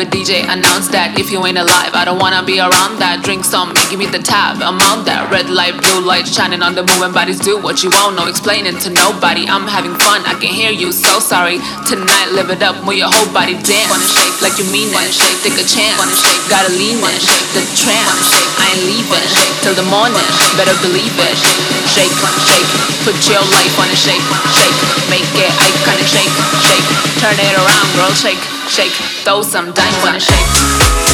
it, DJ, announce that. If you ain't alive, I don't wanna be around that. Drink some, give me the tab, I'm on that. Red light, blue light, shining on the moving bodies. Do what you want, no explaining to nobody. I'm having fun, I can hear you, so sorry. Tonight, live it up, move your whole body dance. Wanna shake like you mean it. Wanna Shake, take a chance. Wanna shake, gotta lean in. Shake the tramp. Wanna shake, I ain't leaving Shake till the morning. Better believe it. Shake, shake, put your life on a shake, shake. Make it iconic. Shake, shake, turn it around, girl. Shake, shake, throw some dimes on a shake.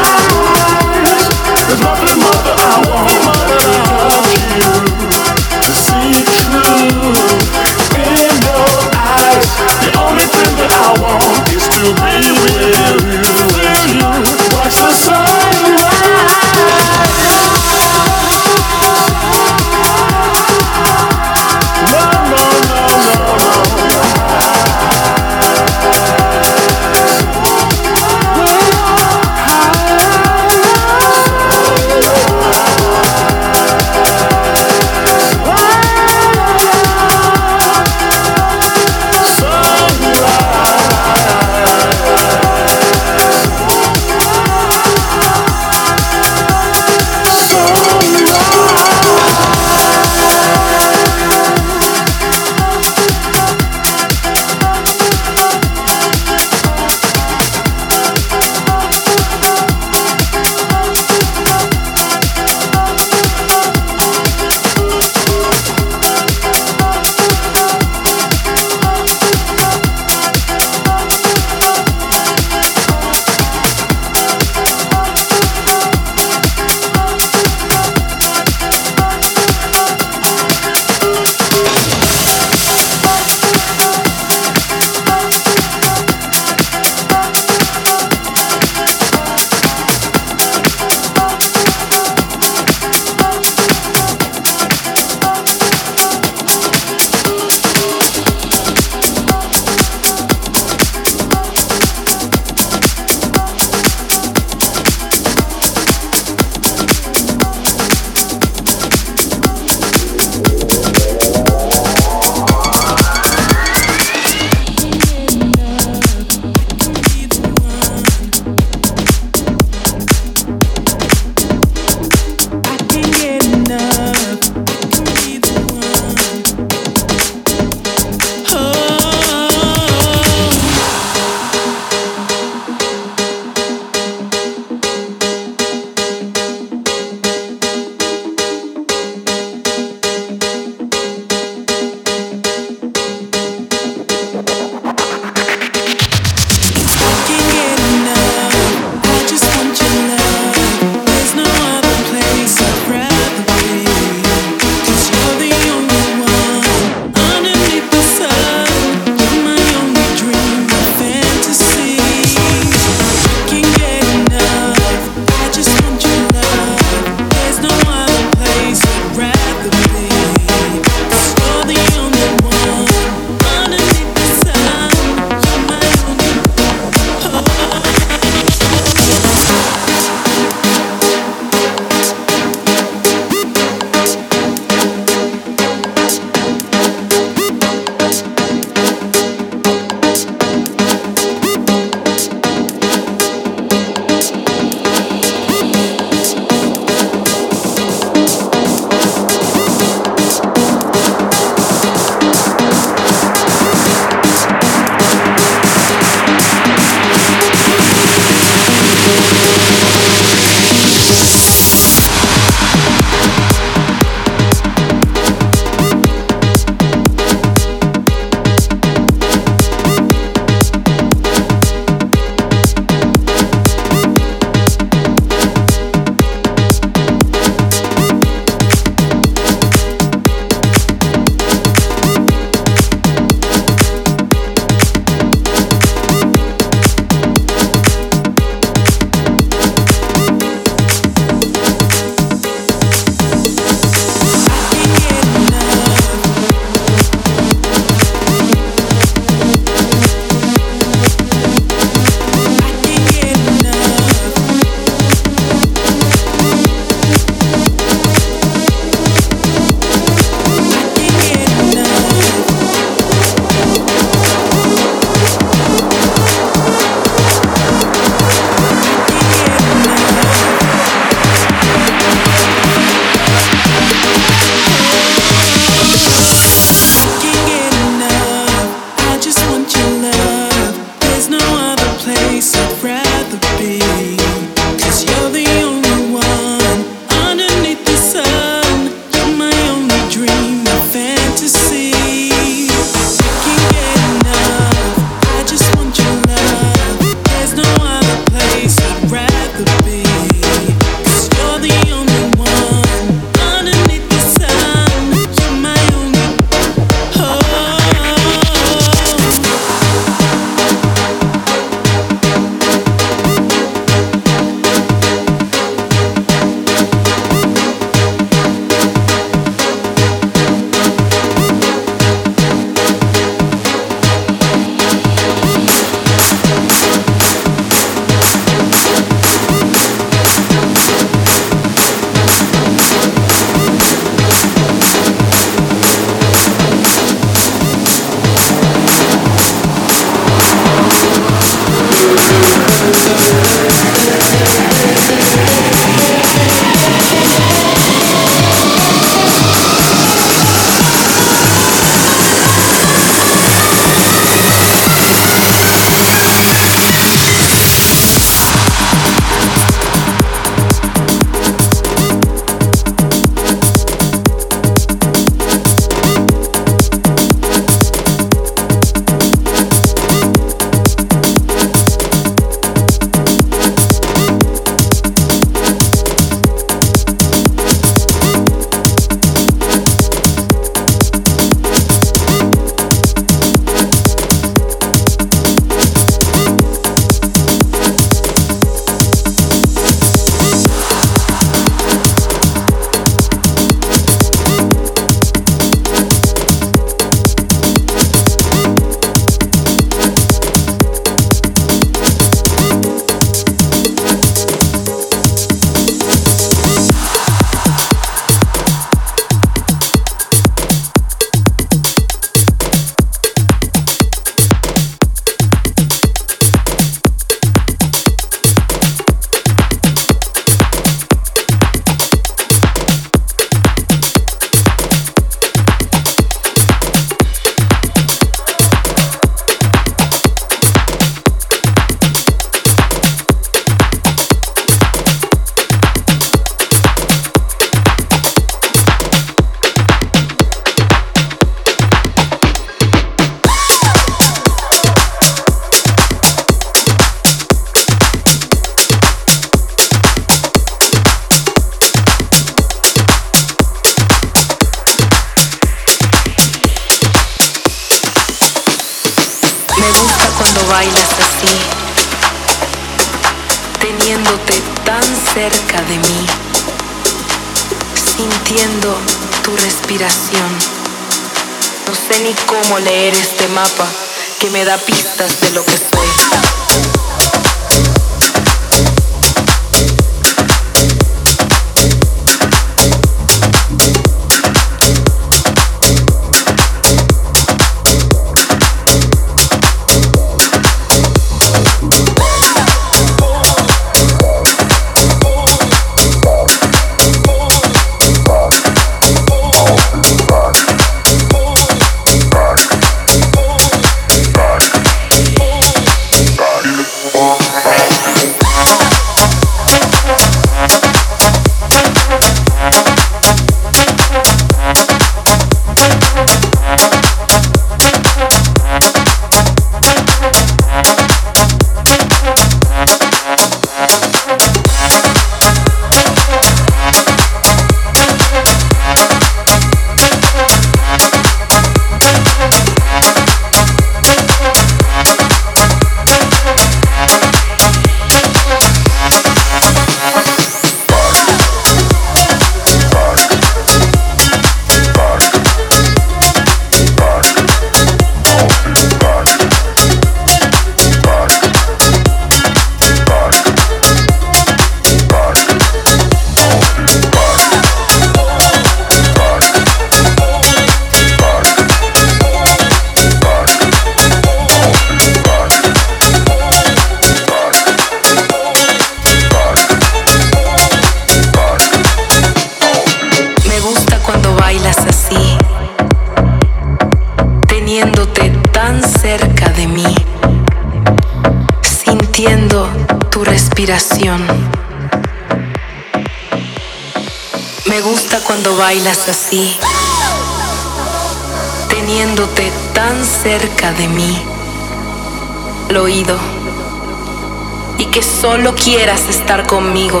Quieras estar conmigo,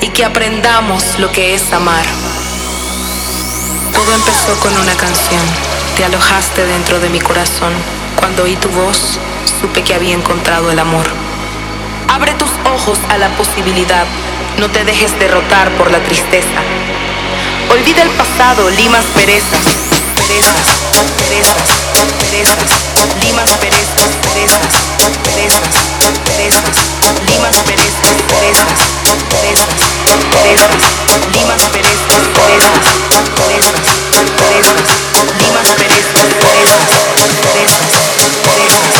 y que aprendamos lo que es amar. Todo empezó con una canción, te alojaste dentro de mi corazón, cuando oí tu voz, supe que había encontrado el amor. Abre tus ojos a la posibilidad. No te dejes derrotar por la tristeza. Olvida el pasado, limas perezas, perezas, perezas, perezas, limas perezas, perezas, perezas, perezas, limas perezas, perezas, perezas, perezas, limas perezas, perezas, perezas, perezas, limas perezas, perezas, perezas, perezas.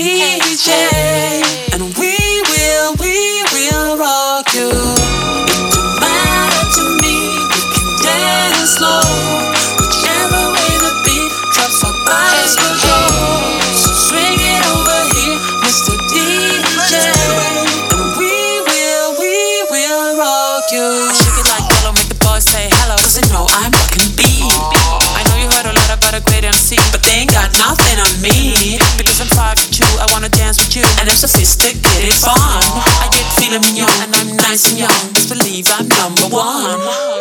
DJ. So sister, get it on. I get feeling young and I'm nice and young. Just believe I'm number one.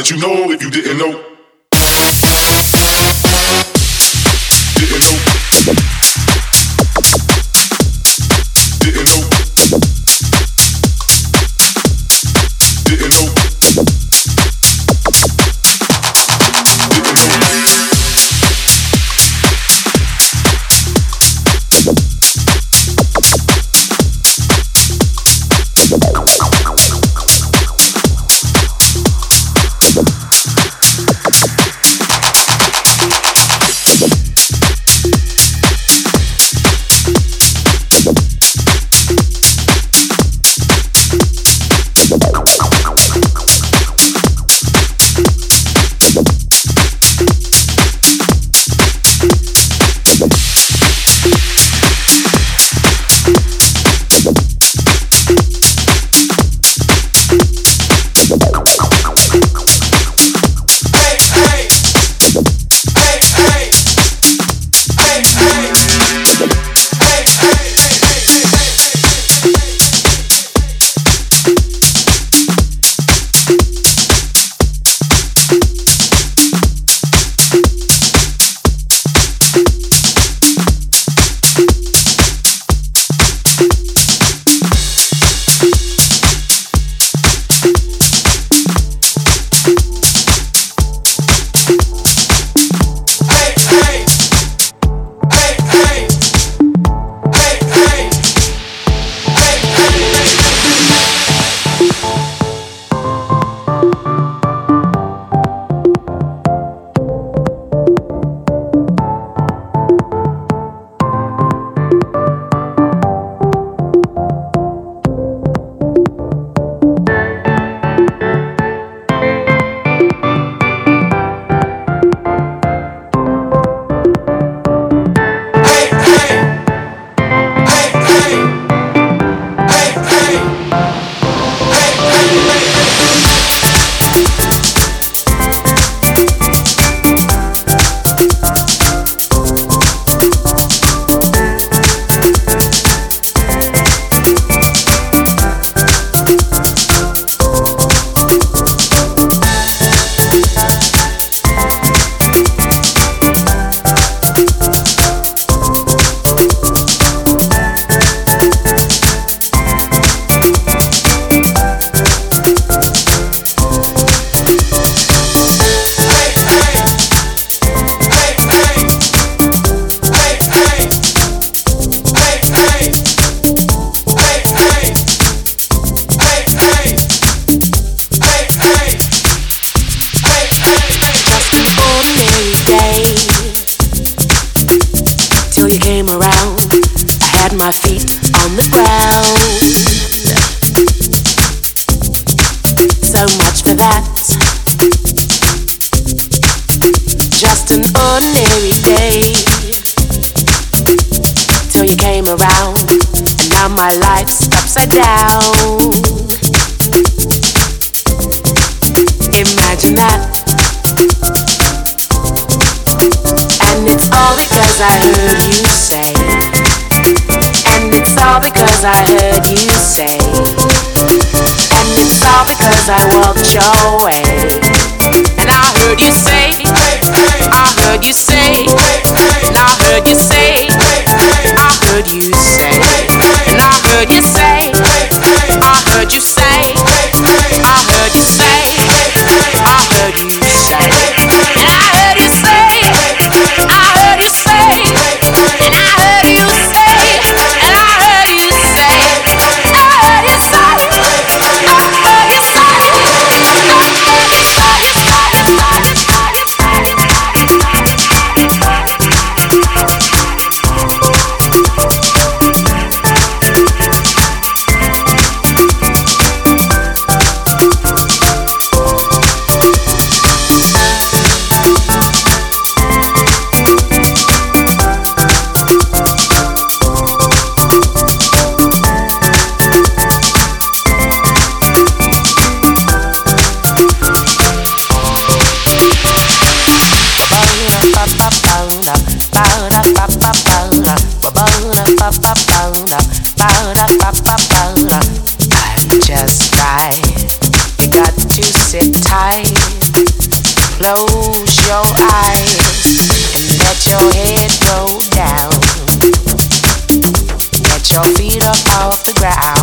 Let you know if you didn't know. Your head go down. Get your feet up off the ground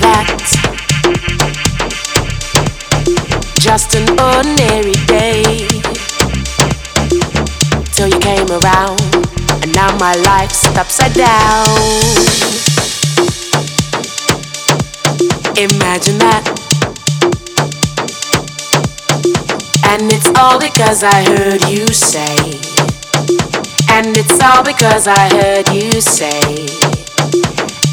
That. Just an ordinary day till you came around, and now my life's upside down. Imagine that. And it's all because I heard you say. And it's all because I heard you say.